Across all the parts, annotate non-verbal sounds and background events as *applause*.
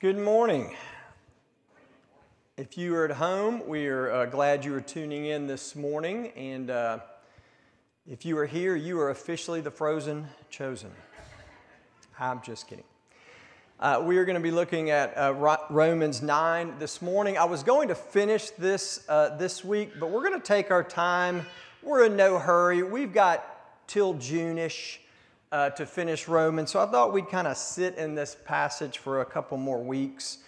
Good morning. If you are at home, we are uh, glad you are tuning in this morning. And uh, if you are here, you are officially the frozen chosen. I'm just kidding. Uh, we are going to be looking at uh, Romans 9 this morning. I was going to finish this uh, this week, but we're going to take our time. We're in no hurry. We've got till June ish uh, to finish Romans. So I thought we'd kind of sit in this passage for a couple more weeks.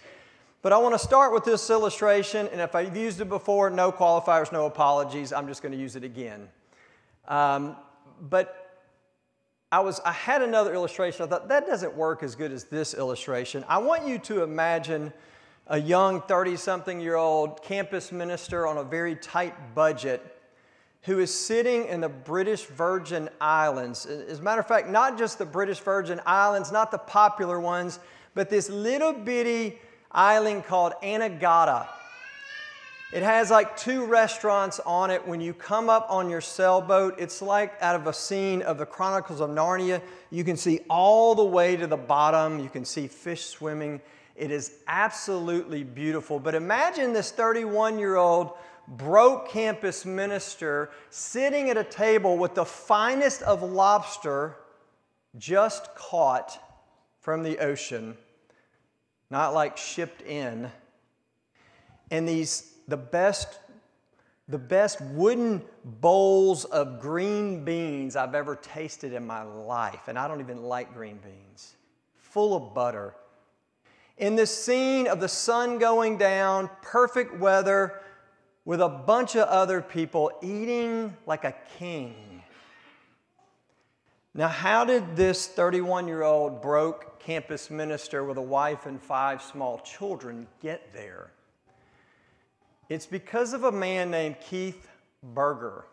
But I want to start with this illustration, and if I've used it before, no qualifiers, no apologies. I'm just going to use it again. Um, but I was I had another illustration. I thought that doesn't work as good as this illustration. I want you to imagine a young 30-something year old campus minister on a very tight budget who is sitting in the British Virgin Islands. As a matter of fact, not just the British Virgin Islands, not the popular ones, but this little bitty island called Anegada. It has like two restaurants on it. When you come up on your sailboat, it's like out of a scene of the Chronicles of Narnia. You can see all the way to the bottom, you can see fish swimming. It is absolutely beautiful. But imagine this 31 year old broke campus minister sitting at a table with the finest of lobster just caught from the ocean, not like shipped in. And these, the best, the best wooden bowls of green beans I've ever tasted in my life. And I don't even like green beans, full of butter. In this scene of the sun going down, perfect weather, with a bunch of other people eating like a king. Now, how did this 31 year old broke campus minister with a wife and five small children get there? It's because of a man named Keith Burger.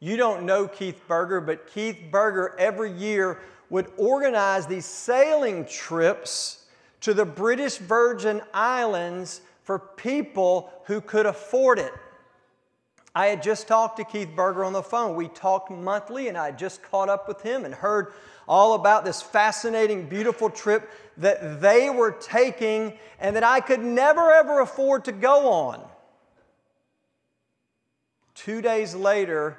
You don't know Keith Burger, but Keith Burger every year would organize these sailing trips to the British Virgin Islands for people who could afford it. I had just talked to Keith Berger on the phone. We talked monthly, and I just caught up with him and heard all about this fascinating, beautiful trip that they were taking and that I could never ever afford to go on. Two days later,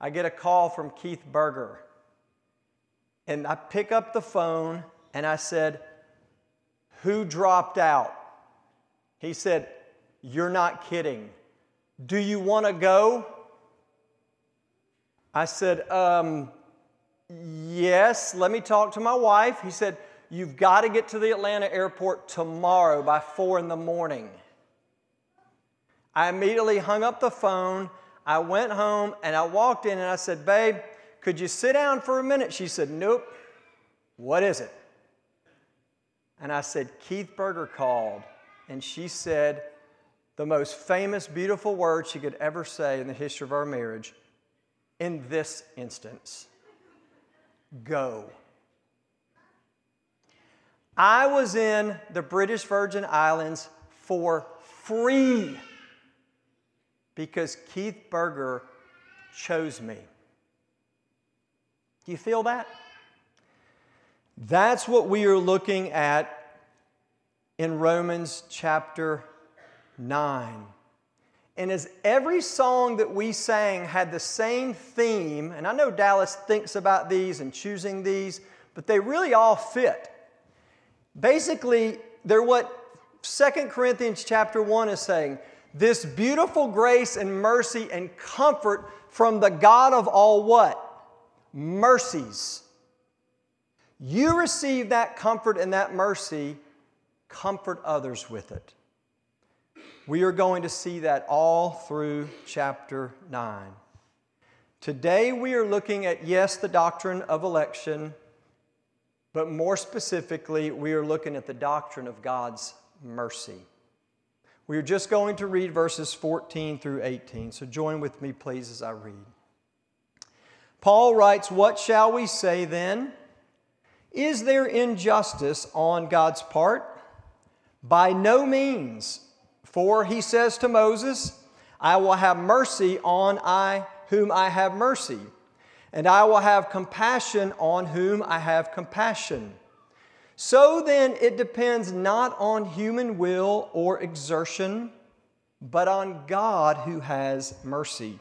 I get a call from Keith Berger. And I pick up the phone and I said, Who dropped out? He said, You're not kidding. Do you want to go? I said, um, Yes, let me talk to my wife. He said, You've got to get to the Atlanta airport tomorrow by four in the morning. I immediately hung up the phone. I went home and I walked in and I said, Babe, could you sit down for a minute? She said, Nope. What is it? And I said, Keith Berger called and she said the most famous, beautiful word she could ever say in the history of our marriage in this instance go. I was in the British Virgin Islands for free because Keith Berger chose me. Do you feel that? That's what we are looking at in Romans chapter 9. And as every song that we sang had the same theme, and I know Dallas thinks about these and choosing these, but they really all fit. Basically, they're what Second Corinthians chapter 1 is saying. This beautiful grace and mercy and comfort from the God of all what? Mercies. You receive that comfort and that mercy comfort others with it. We are going to see that all through chapter 9. Today we are looking at, yes, the doctrine of election, but more specifically, we are looking at the doctrine of God's mercy. We are just going to read verses 14 through 18, so join with me, please, as I read. Paul writes, What shall we say then? Is there injustice on God's part? By no means. For he says to Moses, I will have mercy on I whom I have mercy, and I will have compassion on whom I have compassion. So then, it depends not on human will or exertion, but on God who has mercy.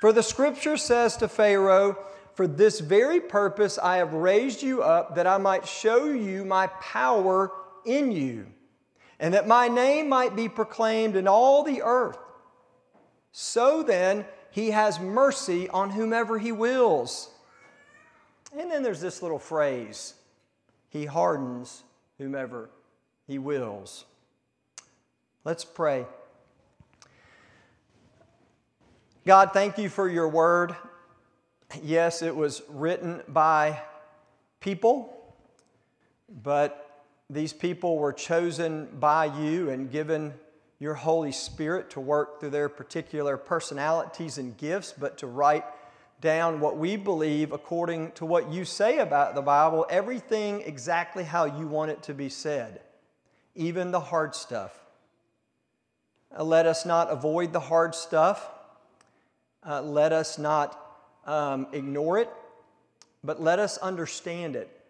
For the scripture says to Pharaoh, For this very purpose I have raised you up, that I might show you my power in you, and that my name might be proclaimed in all the earth. So then, he has mercy on whomever he wills. And then there's this little phrase He hardens whomever he wills. Let's pray. God, thank you for your word. Yes, it was written by people, but these people were chosen by you and given your Holy Spirit to work through their particular personalities and gifts, but to write down what we believe according to what you say about the Bible, everything exactly how you want it to be said, even the hard stuff. Uh, let us not avoid the hard stuff. Uh, let us not um, ignore it, but let us understand it.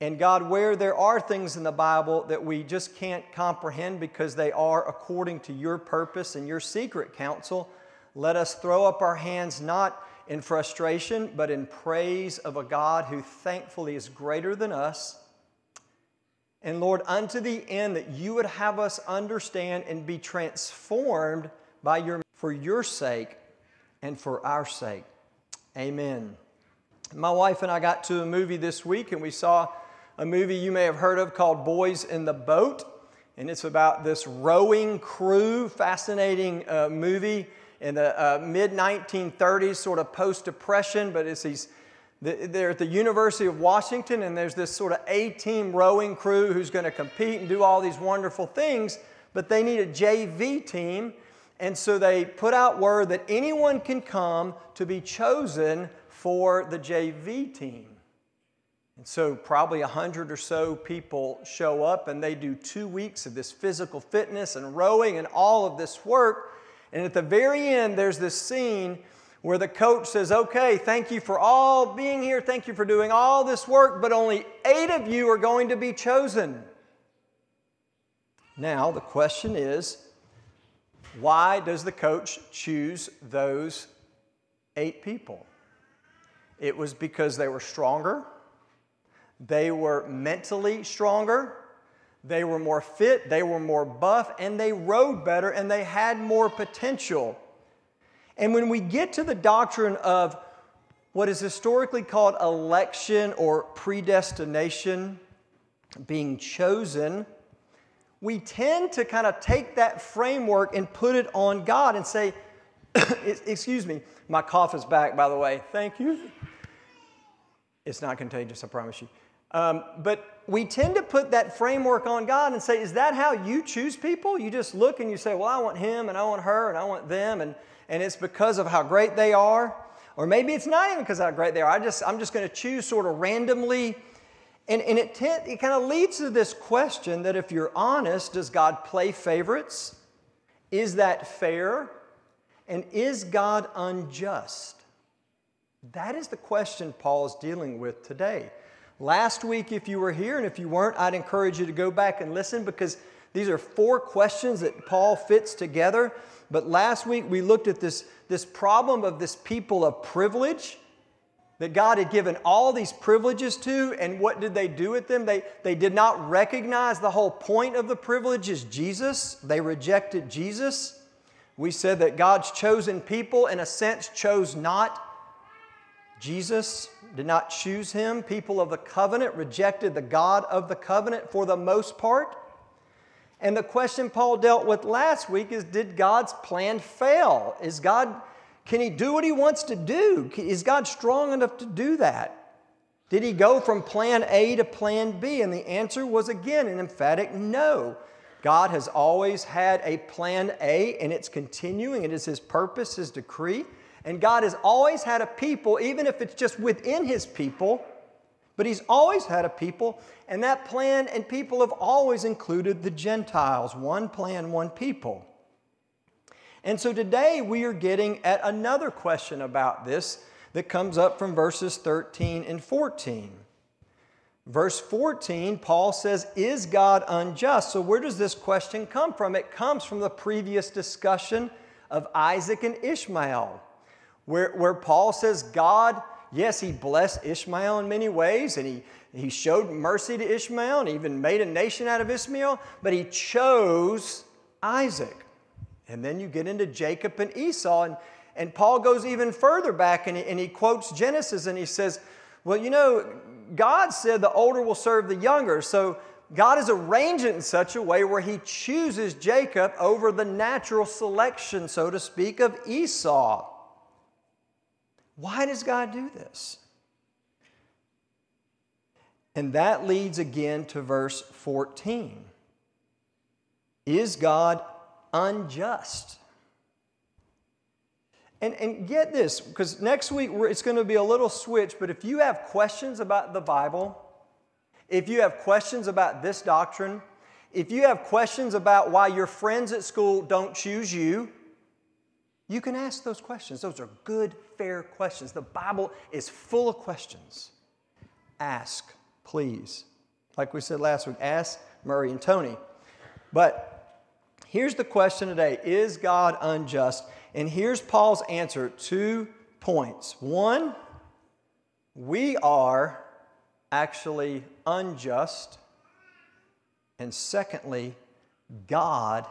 And God, where there are things in the Bible that we just can't comprehend because they are according to your purpose and your secret counsel, let us throw up our hands not in frustration, but in praise of a God who thankfully is greater than us. And Lord, unto the end that you would have us understand and be transformed by your for your sake and for our sake. Amen. My wife and I got to a movie this week and we saw a movie you may have heard of called Boys in the Boat. And it's about this rowing crew, fascinating uh, movie in the uh, mid 1930s, sort of post Depression, but it's these. They're at the University of Washington, and there's this sort of A team rowing crew who's going to compete and do all these wonderful things, but they need a JV team. And so they put out word that anyone can come to be chosen for the JV team. And so, probably a hundred or so people show up, and they do two weeks of this physical fitness and rowing and all of this work. And at the very end, there's this scene where the coach says, Okay, thank you for all being here. Thank you for doing all this work, but only eight of you are going to be chosen. Now, the question is why does the coach choose those eight people? It was because they were stronger, they were mentally stronger, they were more fit, they were more buff, and they rode better, and they had more potential. And when we get to the doctrine of what is historically called election or predestination, being chosen, we tend to kind of take that framework and put it on God and say, *coughs* Excuse me, my cough is back, by the way. Thank you. It's not contagious, I promise you. Um, but we tend to put that framework on God and say, is that how you choose people? You just look and you say, well, I want him and I want her and I want them, and, and it's because of how great they are. Or maybe it's not even because how great they are. I just, I'm just going to choose sort of randomly. And, and it, t- it kind of leads to this question that if you're honest, does God play favorites? Is that fair? And is God unjust? That is the question Paul is dealing with today. Last week, if you were here, and if you weren't, I'd encourage you to go back and listen because these are four questions that Paul fits together. But last week, we looked at this, this problem of this people of privilege that God had given all these privileges to, and what did they do with them? They, they did not recognize the whole point of the privilege is Jesus. They rejected Jesus. We said that God's chosen people, in a sense, chose not Jesus did not choose him. People of the covenant rejected the God of the covenant for the most part. And the question Paul dealt with last week is Did God's plan fail? Is God, can he do what he wants to do? Is God strong enough to do that? Did he go from plan A to plan B? And the answer was again an emphatic no. God has always had a plan A and it's continuing. It is his purpose, his decree. And God has always had a people, even if it's just within His people, but He's always had a people, and that plan and people have always included the Gentiles one plan, one people. And so today we are getting at another question about this that comes up from verses 13 and 14. Verse 14, Paul says, Is God unjust? So, where does this question come from? It comes from the previous discussion of Isaac and Ishmael, where, where Paul says, God, yes, he blessed Ishmael in many ways, and he, he showed mercy to Ishmael, and even made a nation out of Ishmael, but he chose Isaac. And then you get into Jacob and Esau, and, and Paul goes even further back and he, and he quotes Genesis and he says, Well, you know, God said the older will serve the younger. So God has arranged it in such a way where He chooses Jacob over the natural selection, so to speak, of Esau. Why does God do this? And that leads again to verse 14. Is God unjust? And, and get this, because next week it's going to be a little switch, but if you have questions about the Bible, if you have questions about this doctrine, if you have questions about why your friends at school don't choose you, you can ask those questions. Those are good, fair questions. The Bible is full of questions. Ask, please. Like we said last week, ask Murray and Tony. But here's the question today Is God unjust? And here's Paul's answer two points. One, we are actually unjust. And secondly, God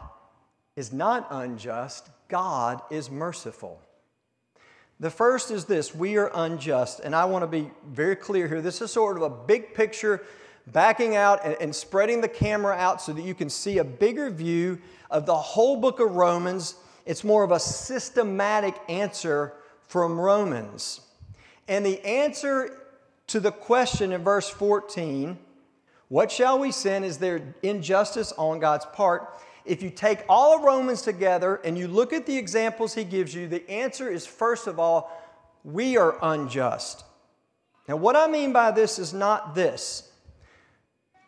is not unjust, God is merciful. The first is this we are unjust. And I want to be very clear here. This is sort of a big picture, backing out and, and, spreading the camera out so that you can see a bigger view of the whole book of Romans it's more of a systematic answer from Romans. And the answer to the question in verse 14, what shall we sin? Is there injustice on God's part? If you take all of Romans together and you look at the examples he gives you, the answer is first of all, we are unjust. Now, what I mean by this is not this.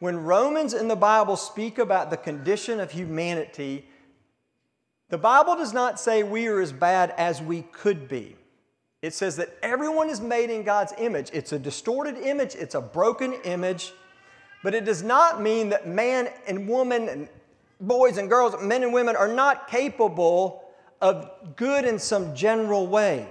When Romans in the Bible speak about the condition of humanity, the Bible does not say we are as bad as we could be. It says that everyone is made in God's image. It's a distorted image, it's a broken image, but it does not mean that man and woman and boys and girls, men and women are not capable of good in some general way.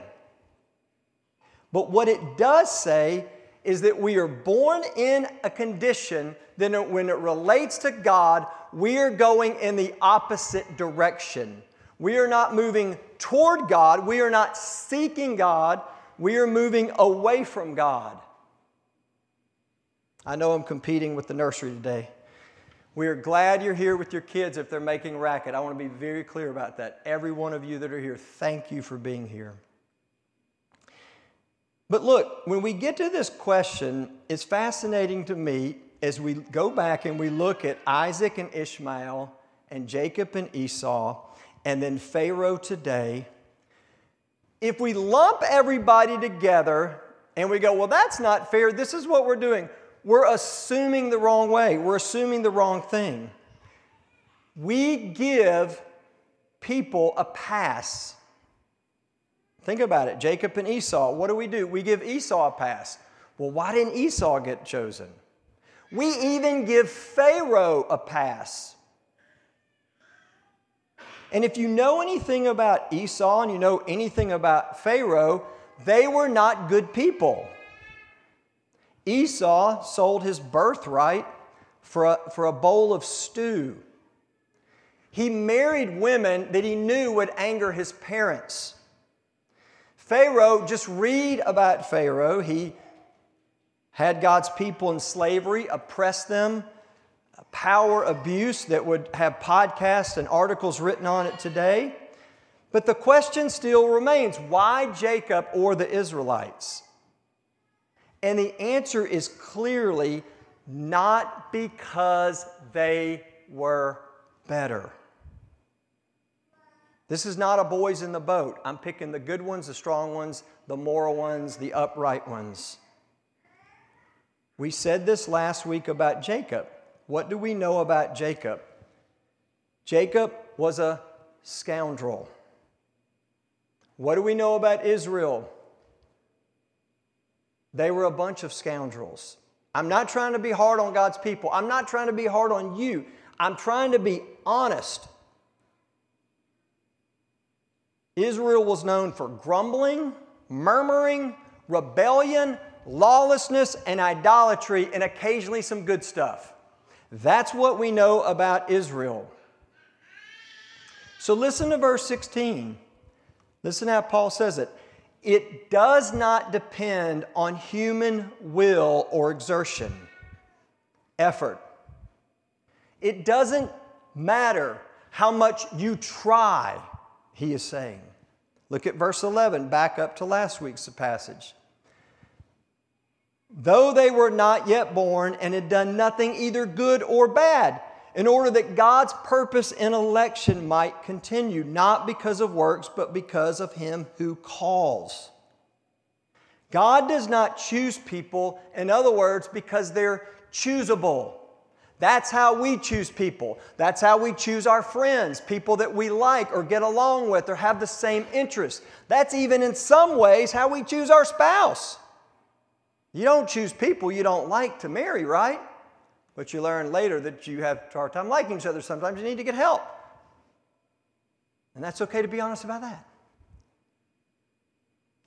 But what it does say is that we are born in a condition that when it relates to God, we are going in the opposite direction. We are not moving toward God, we are not seeking God, we are moving away from God. I know I'm competing with the nursery today. We are glad you're here with your kids if they're making racket. I want to be very clear about that. Every one of you that are here, thank you for being here. But look, when we get to this question, it's fascinating to me as we go back and we look at Isaac and Ishmael and Jacob and Esau and then Pharaoh today. If we lump everybody together and we go, well, that's not fair, this is what we're doing, we're assuming the wrong way, we're assuming the wrong thing. We give people a pass. Think about it Jacob and Esau. What do we do? We give Esau a pass. Well, why didn't Esau get chosen? We even give Pharaoh a pass. And if you know anything about Esau and you know anything about Pharaoh, they were not good people. Esau sold his birthright for a, for a bowl of stew. He married women that he knew would anger his parents. Pharaoh, just read about Pharaoh. He had God's people in slavery, oppressed them, power abuse that would have podcasts and articles written on it today. But the question still remains why Jacob or the Israelites? And the answer is clearly not because they were better. This is not a boys in the boat. I'm picking the good ones, the strong ones, the moral ones, the upright ones. We said this last week about Jacob. What do we know about Jacob? Jacob was a scoundrel. What do we know about Israel? They were a bunch of scoundrels. I'm not trying to be hard on God's people. I'm not trying to be hard on you. I'm trying to be honest. Israel was known for grumbling, murmuring, rebellion, lawlessness, and idolatry, and occasionally some good stuff. That's what we know about Israel. So listen to verse 16. Listen how Paul says it. It does not depend on human will or exertion, effort. It doesn't matter how much you try, he is saying. Look at verse 11, back up to last week's passage. Though they were not yet born and had done nothing either good or bad, in order that God's purpose in election might continue, not because of works, but because of Him who calls. God does not choose people, in other words, because they're choosable. That's how we choose people. That's how we choose our friends, people that we like or get along with or have the same interests. That's even in some ways how we choose our spouse. You don't choose people you don't like to marry, right? But you learn later that you have a hard time liking each other. Sometimes you need to get help. And that's okay to be honest about that.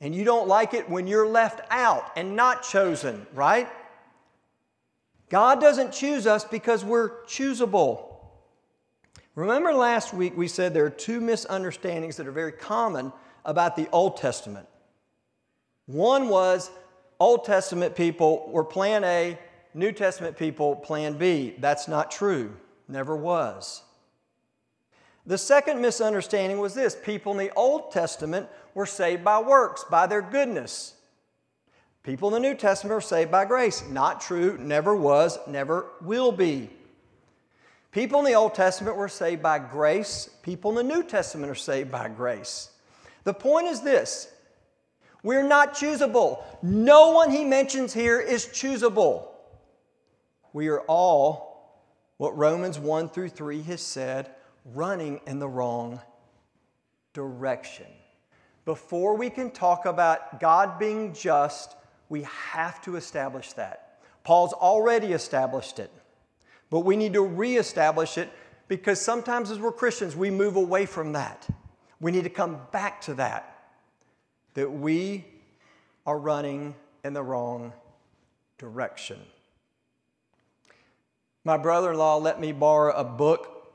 And you don't like it when you're left out and not chosen, right? God doesn't choose us because we're choosable. Remember last week we said there are two misunderstandings that are very common about the Old Testament. One was Old Testament people were plan A, New Testament people plan B. That's not true, never was. The second misunderstanding was this people in the Old Testament were saved by works, by their goodness. People in the New Testament are saved by grace. Not true, never was, never will be. People in the Old Testament were saved by grace. People in the New Testament are saved by grace. The point is this we're not choosable. No one he mentions here is choosable. We are all, what Romans 1 through 3 has said, running in the wrong direction. Before we can talk about God being just, we have to establish that. Paul's already established it, but we need to reestablish it because sometimes as we're Christians, we move away from that. We need to come back to that, that we are running in the wrong direction. My brother in law let me borrow a book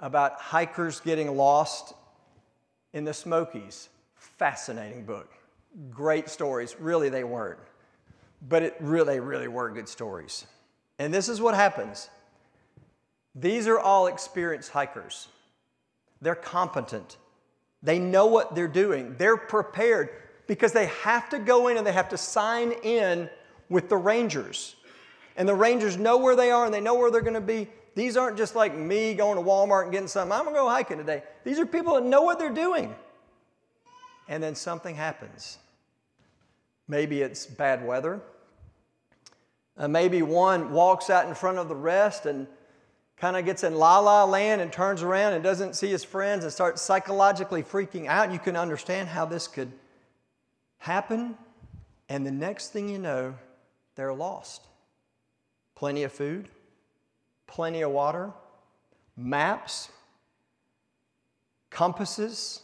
about hikers getting lost in the Smokies. Fascinating book. Great stories. Really, they weren't but it really, really were good stories. And this is what happens these are all experienced hikers, they're competent, they know what they're doing, they're prepared because they have to go in and they have to sign in with the rangers. And the rangers know where they are and they know where they're going to be. These aren't just like me going to Walmart and getting something. I'm going to go hiking today. These are people that know what they're doing. And then something happens. Maybe it's bad weather. Uh, maybe one walks out in front of the rest and kind of gets in la la land and turns around and doesn't see his friends and starts psychologically freaking out. You can understand how this could happen. And the next thing you know, they're lost. Plenty of food, plenty of water, maps, compasses,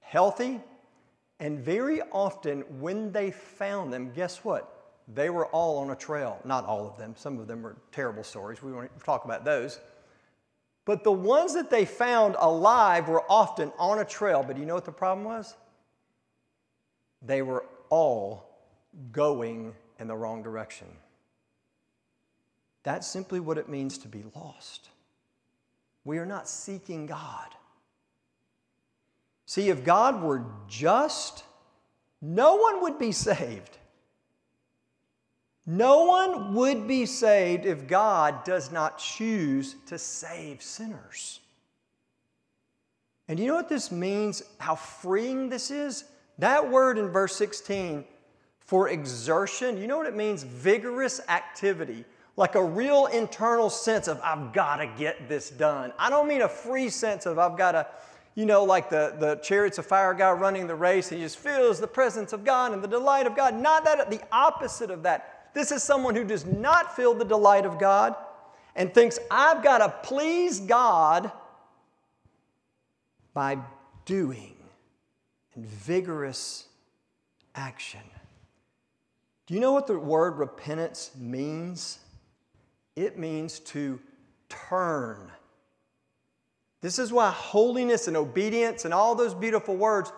healthy. And very often, when they found them, guess what? They were all on a trail. Not all of them, some of them were terrible stories. We won't talk about those. But the ones that they found alive were often on a trail. But you know what the problem was? They were all going in the wrong direction. That's simply what it means to be lost. We are not seeking God. See, if God were just, no one would be saved. No one would be saved if God does not choose to save sinners. And you know what this means? How freeing this is? That word in verse 16 for exertion, you know what it means? Vigorous activity, like a real internal sense of, I've got to get this done. I don't mean a free sense of, I've got to, you know, like the, the chariots of fire guy running the race, he just feels the presence of God and the delight of God. Not that, the opposite of that This is someone who does not feel the delight of God and thinks, I've got to please God by doing and vigorous action. Do you know what the word repentance means? It means to turn. This is why holiness and obedience and all those beautiful words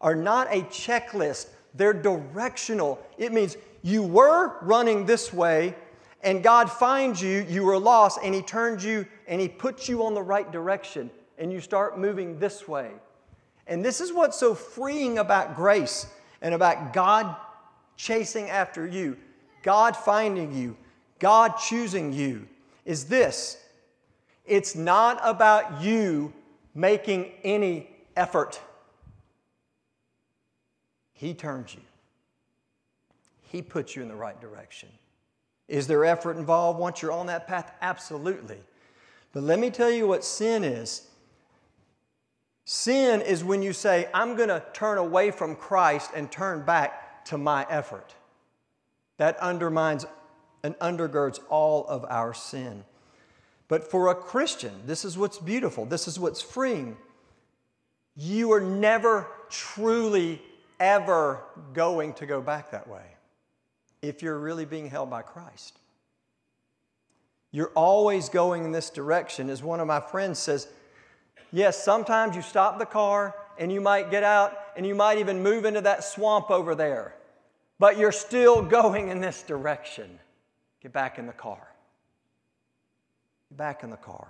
are not a checklist, they're directional. It means you were running this way, and God finds you, you were lost, and He turns you and He puts you on the right direction, and you start moving this way. And this is what's so freeing about grace and about God chasing after you, God finding you, God choosing you, is this it's not about you making any effort. He turns you, He puts you in the right direction. Is there effort involved once you're on that path? Absolutely. But let me tell you what sin is. Sin is when you say, I'm going to turn away from Christ and turn back to my effort. That undermines and undergirds all of our sin. But for a Christian, this is what's beautiful, this is what's freeing. You are never truly, ever going to go back that way if you're really being held by Christ. You're always going in this direction. As one of my friends says, yes, sometimes you stop the car and you might get out and you might even move into that swamp over there, but you're still *laughs* going in this direction. Get back in the car Get back in the car.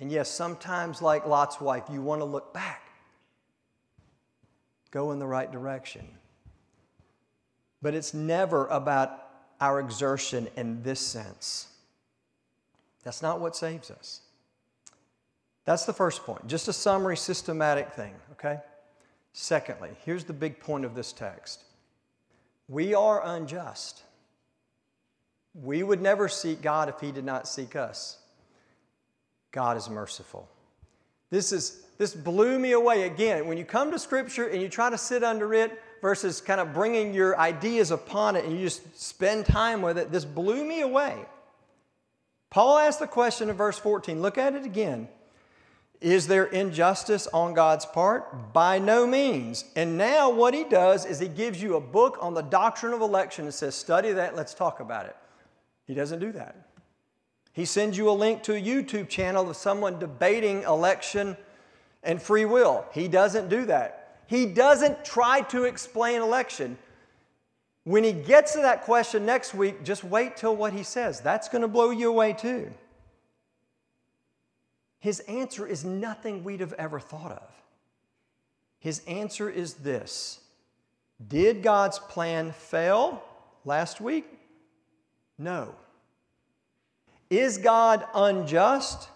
And yes, sometimes, like Lot's wife, you want to look back, go in the right direction. But it's never about our exertion in this sense. That's not what saves us. That's the first point. Just a summary, systematic thing, okay? Secondly, here's the big point of this text we are unjust. We would never seek God if He did not seek us. God is merciful. This, is, this blew me away again. When you come to Scripture and you try to sit under it versus kind of bringing your ideas upon it and you just spend time with it, this blew me away. Paul asked the question in verse 14. Look at it again. Is there injustice on God's part? By no means. And now what he does is he gives you a book on the doctrine of election and says, study that, let's talk about it. He doesn't do that. He sends you a link to a YouTube channel of someone debating election and free will. He doesn't do that. He doesn't try to explain election. When he gets to that question next week, just wait till what he says. That's going to blow you away too. His answer is nothing we'd have ever thought of. His answer is this Did God's plan fail last week? No. Is God unjust?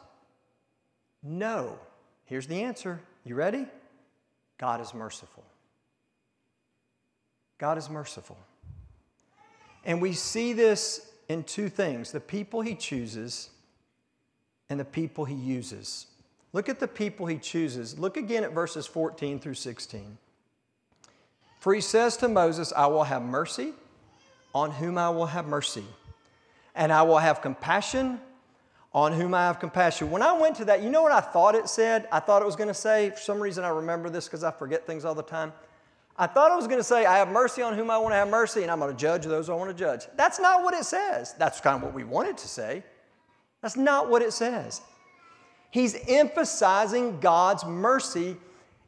No. Here's the answer. You ready? God is merciful. God is merciful. And we see this in two things the people he chooses and the people he uses. Look at the people he chooses. Look again at verses 14 through 16. For he says to Moses, I will have mercy on whom I will have mercy and I will have compassion on whom I have compassion. When I went to that, you know what I thought it said? I thought it was going to say, for some reason I remember this because I forget things all the time. I thought it was going to say, I have mercy on whom I want to have mercy, and I'm going to judge those I want to judge. That's not what it says. That's kind of what we wanted to say. That's not what it says. He's emphasizing God's mercy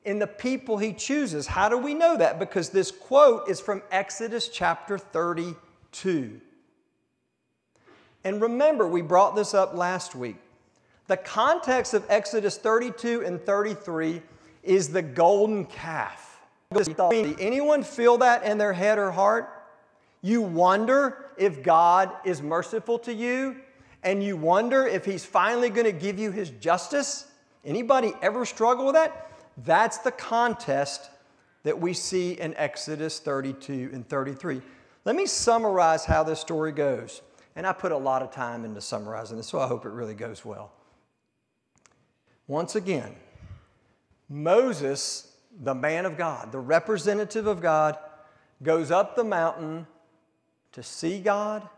in the people he chooses. How do we know that? Because this quote is from Exodus chapter 32. And remember, we brought this up last week. The context of Exodus 32 and 33 is the golden calf. Anyone feel that in their head or heart? You wonder if God is merciful to you and you wonder if he's finally going to give you his justice? Anybody ever struggle with that? That's the contest that we see in Exodus 32 and 33. Let me summarize how this story goes. And I put a lot of time into summarizing this, so I hope it really goes well. Once again, Moses, the man of God, the representative of God, goes up the mountain to see God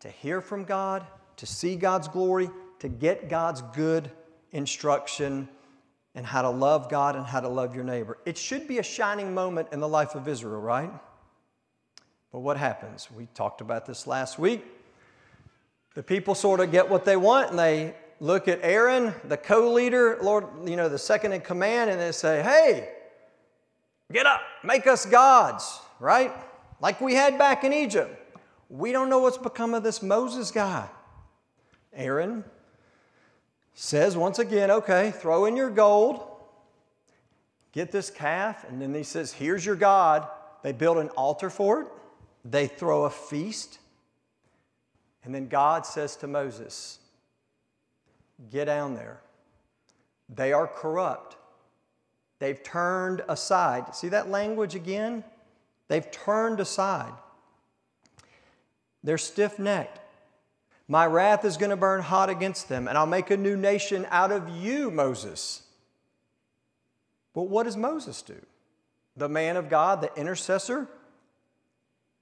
to hear from God, to see God's glory, to get God's good instruction, and how to love God and how to love your neighbor. It should be a shining moment in the life of Israel, right? But what happens? We talked about this last week. The people sort of get what they want and they look at Aaron, the co leader, Lord, you know, the second in command, and they say, Hey, get up, make us gods, right? Like we had back in Egypt. We don't know what's become of this Moses guy. Aaron says once again, okay, throw in your gold, get this calf, and then he says, Here's your God. They build an altar for it, they throw a feast, and then God says to Moses, Get down there. They are corrupt. They've turned aside. See that language again? They've turned aside. They're stiff necked. My wrath is going to burn hot against them, and I'll make a new nation out of you, Moses. But what does Moses do? The man of God, the intercessor,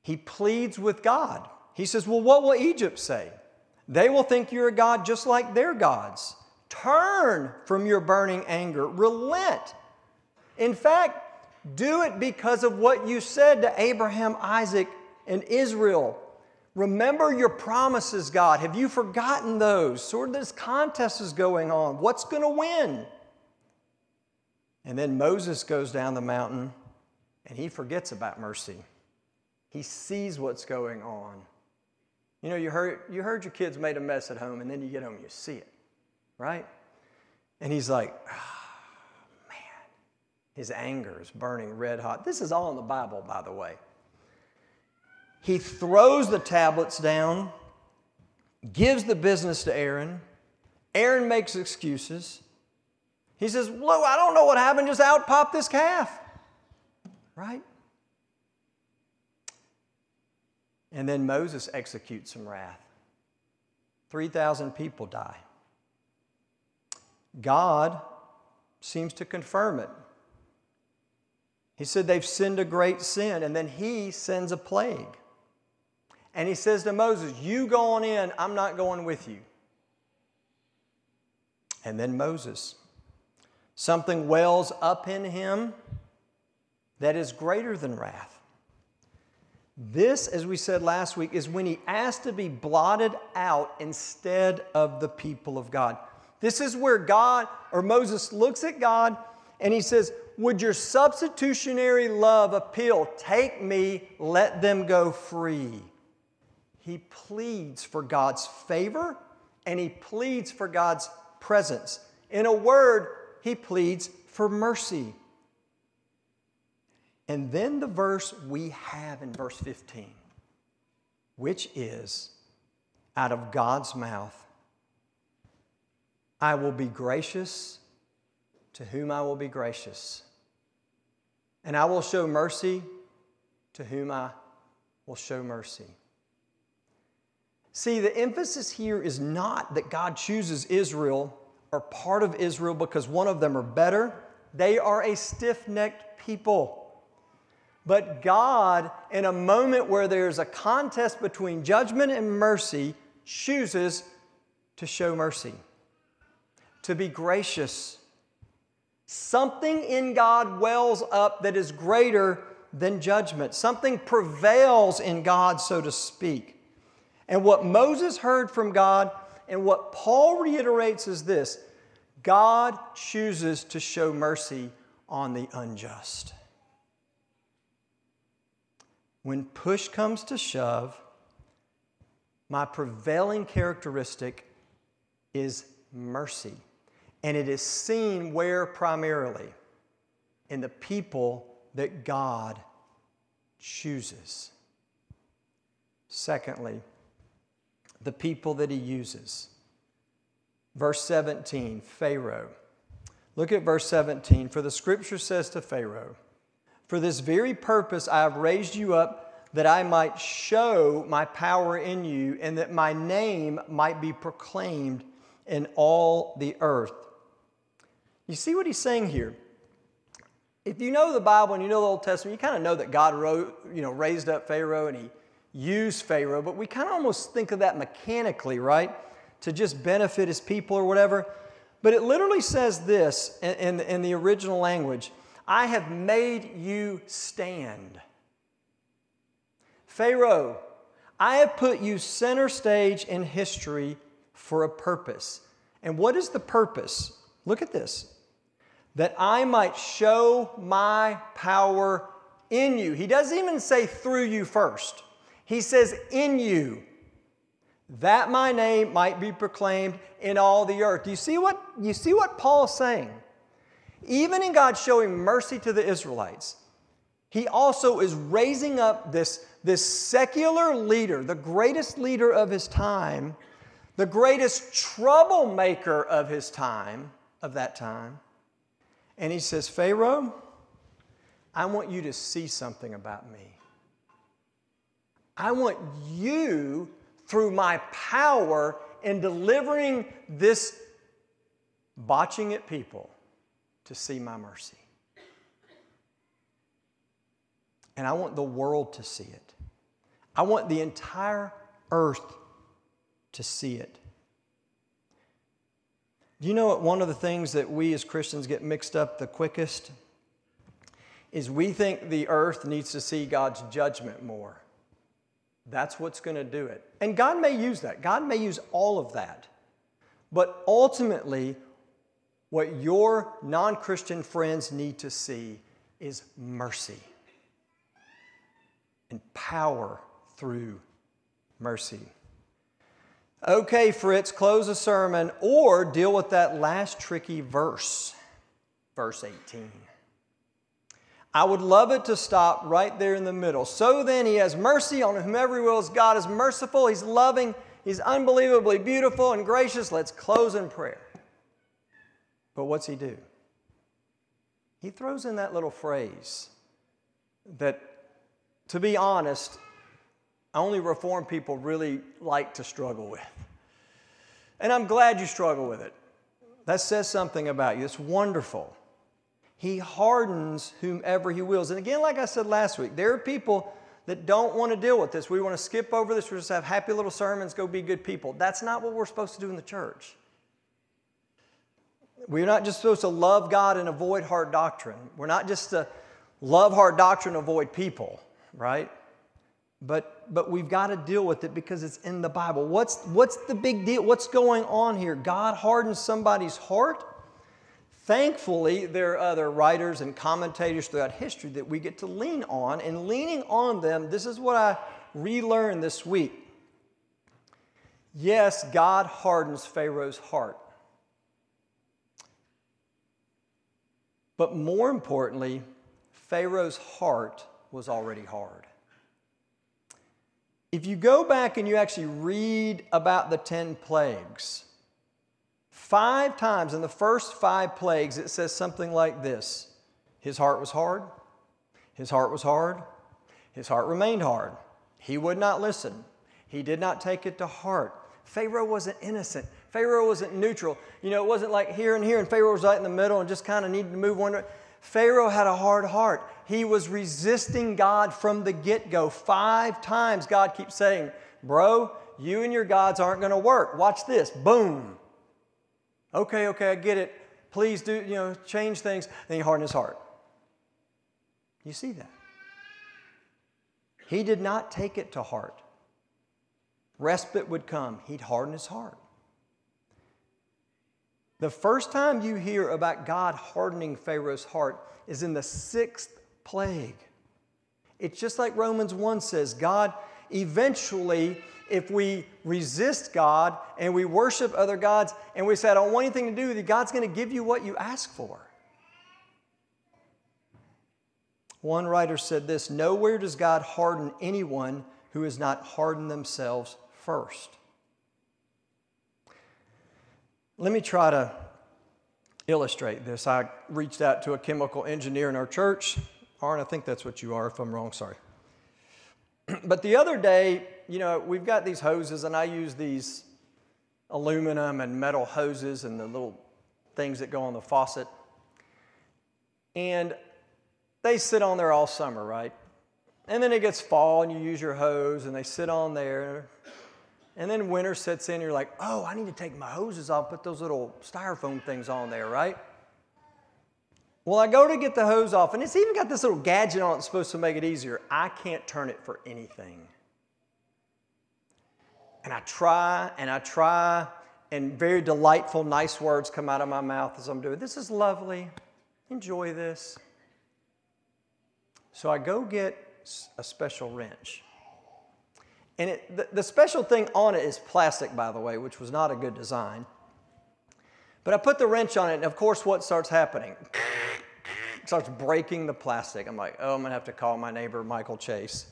he pleads with God. He says, Well, what will Egypt say? They will think you're a God just like their gods. Turn from your burning anger, relent. In fact, do it because of what you said to Abraham, Isaac, and Israel. Remember your promises, God. Have you forgotten those? Sort of this contest is going on. What's going to win? And then Moses goes down the mountain and he forgets about mercy. He sees what's going on. You know, you heard, you heard your kids made a mess at home, and then you get home and you see it, right? And he's like, oh, man, his anger is burning red hot. This is all in the Bible, by the way. He throws the tablets down, gives the business to Aaron. Aaron makes excuses. He says, Look, I don't know what happened, just out popped this calf. Right? And then Moses executes some wrath. 3,000 people die. God seems to confirm it. He said they've sinned a great sin, and then he sends a plague. And he says to Moses, You go on in, I'm not going with you. And then Moses, something wells up in him that is greater than wrath. This, as we said last week, is when he asked to be blotted out instead of the people of God. This is where God or Moses looks at God and he says, Would your substitutionary love appeal? Take me, let them go free. He pleads for God's favor and he pleads for God's presence. In a word, he pleads for mercy. And then the verse we have in verse 15, which is out of God's mouth I will be gracious to whom I will be gracious, and I will show mercy to whom I will show mercy. See, the emphasis here is not that God chooses Israel or part of Israel because one of them are better. They are a stiff necked people. But God, in a moment where there's a contest between judgment and mercy, chooses to show mercy, to be gracious. Something in God wells up that is greater than judgment. Something prevails in God, so to speak. And what Moses heard from God and what Paul reiterates is this God chooses to show mercy on the unjust. When push comes to shove, my prevailing characteristic is mercy. And it is seen where primarily? In the people that God chooses. Secondly, the people that he uses. Verse 17, Pharaoh. Look at verse 17. For the scripture says to Pharaoh, for this very purpose I have raised you up, that I might show my power in you, and that my name might be proclaimed in all the earth. You see what he's saying here? If you know the Bible and you know the Old Testament, you kind of know that God wrote, you know, raised up Pharaoh and he used Pharaoh, but we kind of almost think of that mechanically, right? To just benefit his people or whatever. But it literally says this in, in, in the original language I have made you stand. Pharaoh, I have put you center stage in history for a purpose. And what is the purpose? Look at this that I might show my power in you. He doesn't even say through you first, he says in you, that my name might be proclaimed in all the earth. Do you see what, you see what Paul's saying? Even in God showing mercy to the Israelites, he also is raising up this, this secular leader, the greatest leader of his time, the greatest troublemaker of his time, of that time. And he says, Pharaoh, I want you to see something about me. I want you, through my power in delivering this botching it people, to see my mercy. And I want the world to see it. I want the entire earth to see it. Do you know what one of the things that we as Christians get mixed up the quickest? Is we think the earth needs to see God's judgment more. That's what's going to do it. And God may use that. God may use all of that. But ultimately, what your non Christian friends need to see is mercy and power through mercy. Okay, Fritz, close the sermon or deal with that last tricky verse, verse 18. I would love it to stop right there in the middle. So then, he has mercy on whomever he wills. God is merciful, he's loving, he's unbelievably beautiful and gracious. Let's close in prayer. But what's he do? He throws in that little phrase that, to be honest, only Reformed people really like to struggle with. And I'm glad you struggle with it. That says something about you. It's wonderful. He hardens whomever he wills. And again, like I said last week, there are people that don't want to deal with this. We want to skip over this. We just have happy little sermons, go be good people. That's not what we're supposed to do in the church. We're not just supposed to love God and avoid hard doctrine. We're not just to love hard doctrine, avoid people, right? But, but we've got to deal with it because it's in the Bible. What's, what's the big deal? What's going on here? God hardens somebody's heart Thankfully, there are other writers and commentators throughout history that we get to lean on, and leaning on them, this is what I relearned this week. Yes, God hardens Pharaoh's heart. But more importantly, Pharaoh's heart was already hard. If you go back and you actually read about the 10 plagues, Five times in the first five plagues, it says something like this His heart was hard, his heart was hard, his heart remained hard. He would not listen, he did not take it to heart. Pharaoh wasn't innocent. Pharaoh wasn't neutral. You know, it wasn't like here and here, and Pharaoh was right in the middle and just kind of needed to move one. Pharaoh had a hard heart. He was resisting God from the get go. Five times God keeps saying, Bro, you and your gods aren't going to work. Watch this. Boom. Okay, okay, I get it. Please do, you know, change things. Then he hardened his heart. You see that? He did not take it to heart. Respite would come, he'd harden his heart. The first time you hear about God hardening Pharaoh's heart is in the sixth plague. It's just like Romans 1 says God eventually if we resist God and we worship other gods and we say, I don't want anything to do with you, God's going to give you what you ask for. One writer said this Nowhere does God harden anyone who has not hardened themselves first. Let me try to illustrate this. I reached out to a chemical engineer in our church. Aaron, I think that's what you are. If I'm wrong, sorry. *clears throat* but the other day, you know, we've got these hoses, and I use these aluminum and metal hoses and the little things that go on the faucet. And they sit on there all summer, right? And then it gets fall and you use your hose and they sit on there. And then winter sets in, you're like, oh, I need to take my hoses off, put those little styrofoam things on there, right? Well, I go to get the hose off, and it's even got this little gadget on it that's supposed to make it easier. I can't turn it for anything. And I try and I try, and very delightful, nice words come out of my mouth as I'm doing This is lovely. Enjoy this. So I go get a special wrench. And it, the, the special thing on it is plastic, by the way, which was not a good design. But I put the wrench on it, and of course, what starts happening? *laughs* It starts breaking the plastic. I'm like, oh, I'm gonna have to call my neighbor, Michael Chase.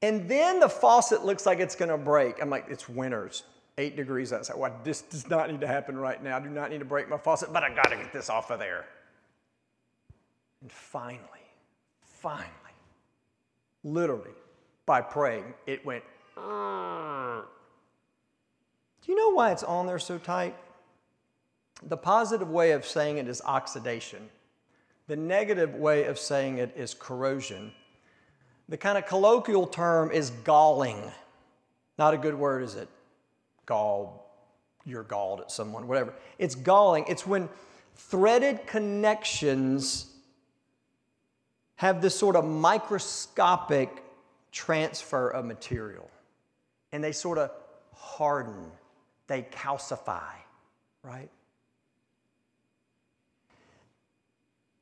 And then the faucet looks like it's gonna break. I'm like, it's winters, eight degrees outside. Well, this does not need to happen right now. I do not need to break my faucet, but I gotta get this off of there. And finally, finally, literally, by praying, it went. Do you know why it's on there so tight? The positive way of saying it is oxidation. The negative way of saying it is corrosion. The kind of colloquial term is galling. Not a good word, is it? Gall, you're galled at someone, whatever. It's galling. It's when threaded connections have this sort of microscopic transfer of material. And they sort of harden, they calcify, right?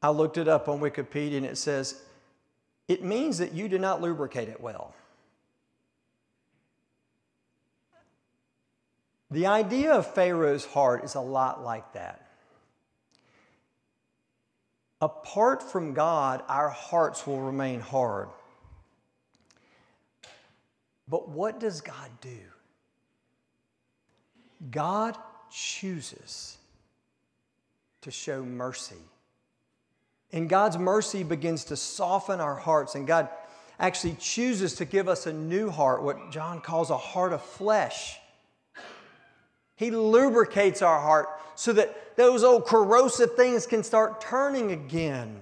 I looked it up on Wikipedia and it says it means that you do not lubricate it well. The idea of Pharaoh's heart is a lot like that. Apart from God, our hearts will remain hard. But what does God do? God chooses to show mercy. And God's mercy begins to soften our hearts, and God actually chooses to give us a new heart, what John calls a heart of flesh. He lubricates our heart so that those old corrosive things can start turning again.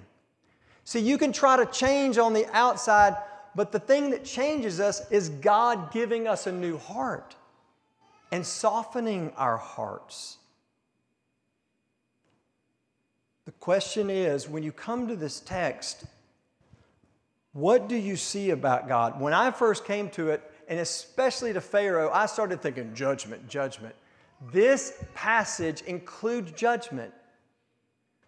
See, you can try to change on the outside, but the thing that changes us is God giving us a new heart and softening our hearts. The question is when you come to this text, what do you see about God? When I first came to it, and especially to Pharaoh, I started thinking judgment, judgment. This passage includes judgment,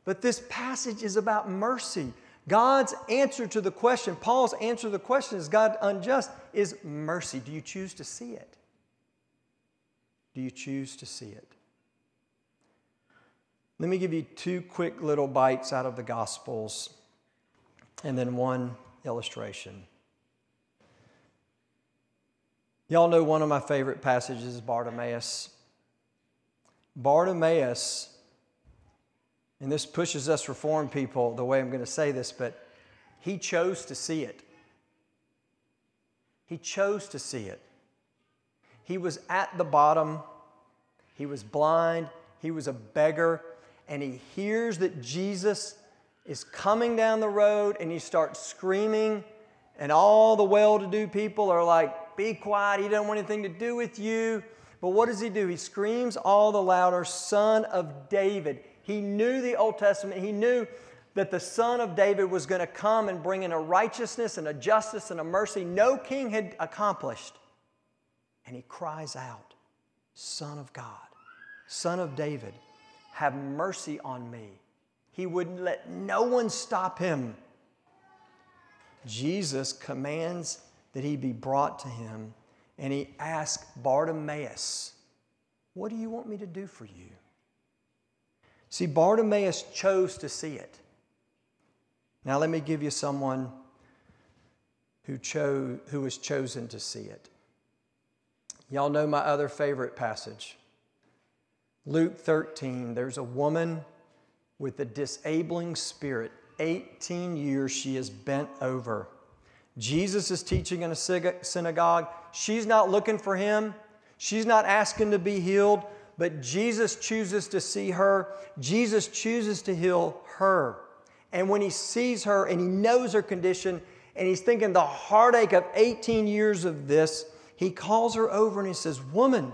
but this passage is about mercy. God's answer to the question, Paul's answer to the question, is God unjust? Is mercy. Do you choose to see it? Do you choose to see it? Let me give you two quick little bites out of the Gospels and then one illustration. Y'all know one of my favorite passages is Bartimaeus. Bartimaeus, and this pushes us reform people the way I'm going to say this, but he chose to see it. He chose to see it. He was at the bottom, he was blind, he was a beggar, and he hears that Jesus is coming down the road and he starts screaming, and all the well to do people are like, Be quiet, he doesn't want anything to do with you. But what does he do? He screams all the louder, Son of David. He knew the Old Testament, he knew that the Son of David was going to come and bring in a righteousness and a justice and a mercy no king had accomplished. And he cries out, Son of God, Son of David have mercy on me. He wouldn't let no one stop him. Jesus commands that he be brought to him, and he asks Bartimaeus, What do you want me to do for you? See, Bartimaeus chose to see it. Now, let me give you someone who, chose, who was chosen to see it. Y'all know my other favorite passage. Luke 13, there's a woman with a disabling spirit. 18 years she is bent over. Jesus is teaching in a synagogue. She's not looking for him, she's not asking to be healed, but Jesus chooses to see her. Jesus chooses to heal her. And when he sees her and he knows her condition, and he's thinking the heartache of 18 years of this, he calls her over and he says, Woman,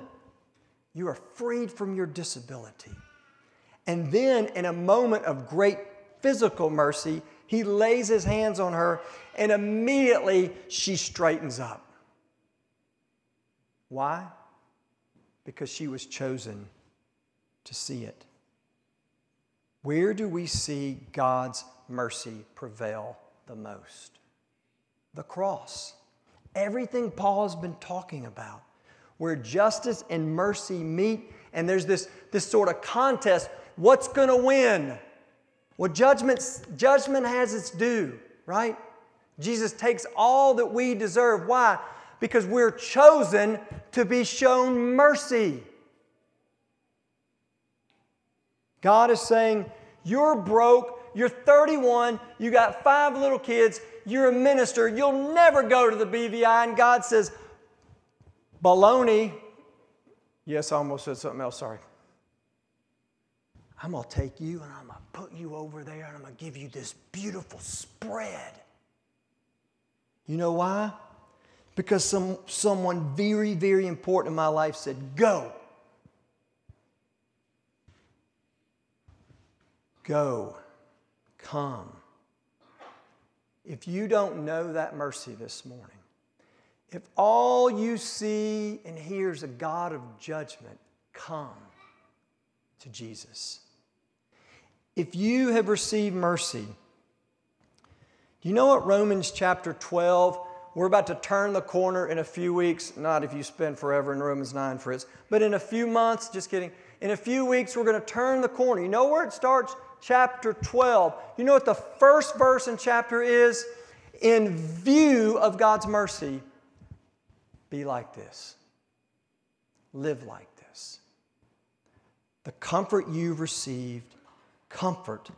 you are freed from your disability. And then, in a moment of great physical mercy, he lays his hands on her, and immediately she straightens up. Why? Because she was chosen to see it. Where do we see God's mercy prevail the most? The cross. Everything Paul has been talking about, where justice and mercy meet, and there's this, this sort of contest what's going to win? Well, judgment, judgment has its due, right? Jesus takes all that we deserve. Why? Because we're chosen to be shown mercy. God is saying, You're broke, you're 31, you got five little kids, you're a minister, you'll never go to the BVI. And God says, Baloney. Yes, I almost said something else, sorry. I'm going to take you and I'm going to put you over there and I'm going to give you this beautiful spread. You know why? Because some, someone very, very important in my life said, Go. Go. Come. If you don't know that mercy this morning, if all you see and hear is a God of judgment, come to Jesus. If you have received mercy, do you know what Romans chapter 12? We're about to turn the corner in a few weeks, not if you spend forever in Romans 9, Fritz, but in a few months, just kidding. In a few weeks, we're going to turn the corner. You know where it starts? chapter 12. You know what the first verse in chapter is? In view of God's mercy, be like this. Live like this. The comfort you've received, comfort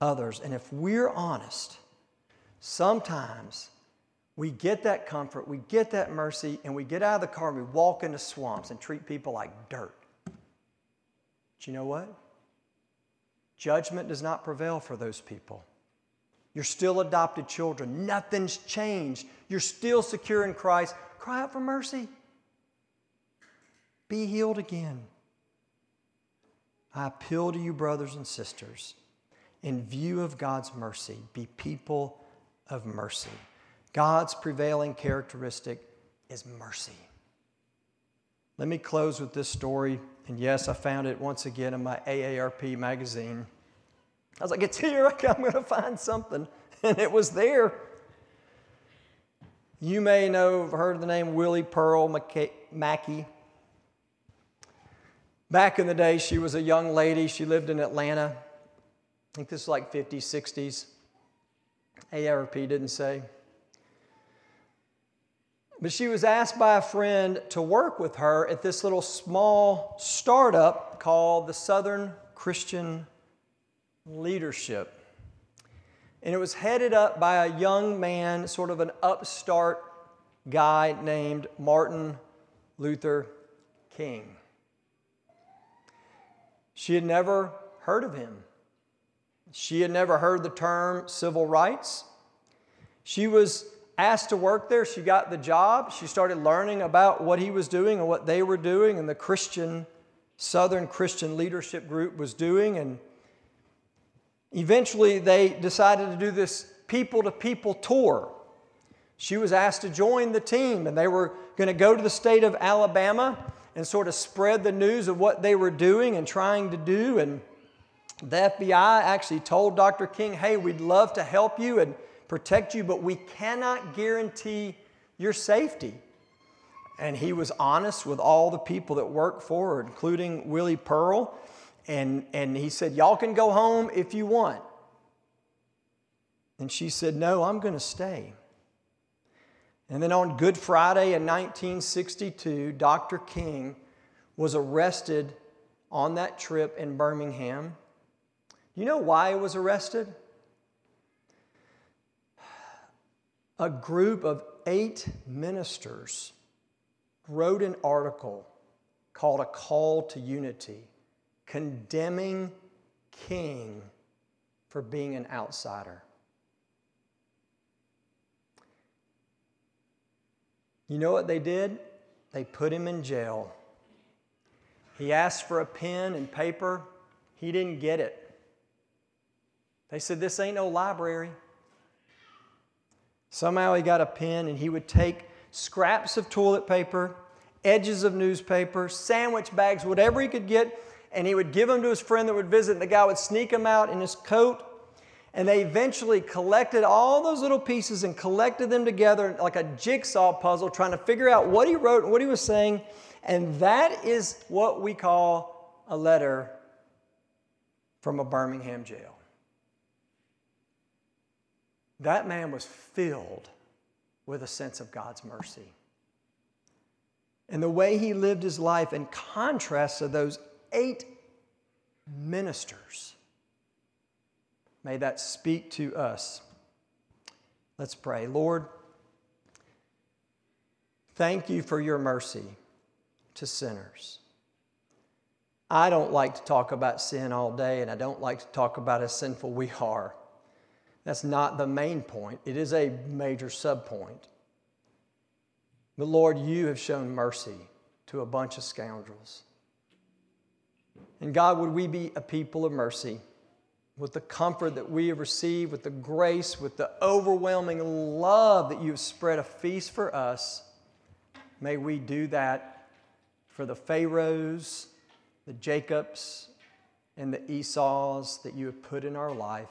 others. And if we're honest, sometimes we get that comfort, we get that mercy, and we get out of the car and we walk into swamps and treat people like dirt. But you know what? Judgment does not prevail for those people. You're still adopted children. Nothing's changed. You're still secure in Christ. Cry out for mercy. Be healed again. I appeal to you, brothers and sisters, in view of God's mercy, be people of mercy. God's prevailing characteristic is mercy. Let me close with this story. And yes, I found it once again in my AARP magazine. I was like, it's here. *laughs* I'm going to find something. And it was there. You may know, have heard the name Willie Pearl Mackey. Back in the day, she was a young lady. She lived in Atlanta. I think this is like 50s, 60s. AARP didn't say. But she was asked by a friend to work with her at this little small startup called the Southern Christian Leadership. And it was headed up by a young man, sort of an upstart guy named Martin Luther King. She had never heard of him. She had never heard the term civil rights. She was asked to work there. She got the job. She started learning about what he was doing and what they were doing and the Christian, Southern Christian leadership group was doing. And eventually they decided to do this people to people tour. She was asked to join the team, and they were going to go to the state of Alabama and sort of spread the news of what they were doing and trying to do. And the FBI actually told Dr. King, hey, we'd love to help you. And protect you, but we cannot guarantee your safety. And he was honest with all the people that worked for her, including Willie Pearl. And, and he said, Y'all can go home if you want. And she said, No, I'm going to stay. And then on Good Friday in 1962, Dr. King was arrested on that trip in Birmingham. You know why he was arrested? A group of eight ministers wrote an article called A Call to Unity, condemning King for being an outsider. You know what they did? They put him in jail. He asked for a pen and paper. He didn't get it. They said, This ain't no library. Somehow he got a pen and he would take scraps of toilet paper, edges of newspaper, sandwich bags, whatever he could get, and he would give them to his friend that would visit. And the guy would sneak them out in his coat. And they eventually collected all those little pieces and collected them together like a jigsaw puzzle, trying to figure out what he wrote and what he was saying. And that is what we call a letter from a Birmingham jail. That man was filled with a sense of God's mercy. And the way he lived his life in contrast to those eight ministers, may that speak to us. Let's pray. Lord, thank you for your mercy to sinners. I don't like to talk about sin all day, and I don't like to talk about how sinful we are. That's not the main point, it is a major subpoint. But Lord, you have shown mercy to a bunch of scoundrels. And God, would we be a people of mercy with the comfort that we have received, with the grace, with the overwhelming love that you have spread a feast for us? May we do that for the Pharaohs, the Jacobs, and the Esau's that you have put in our life.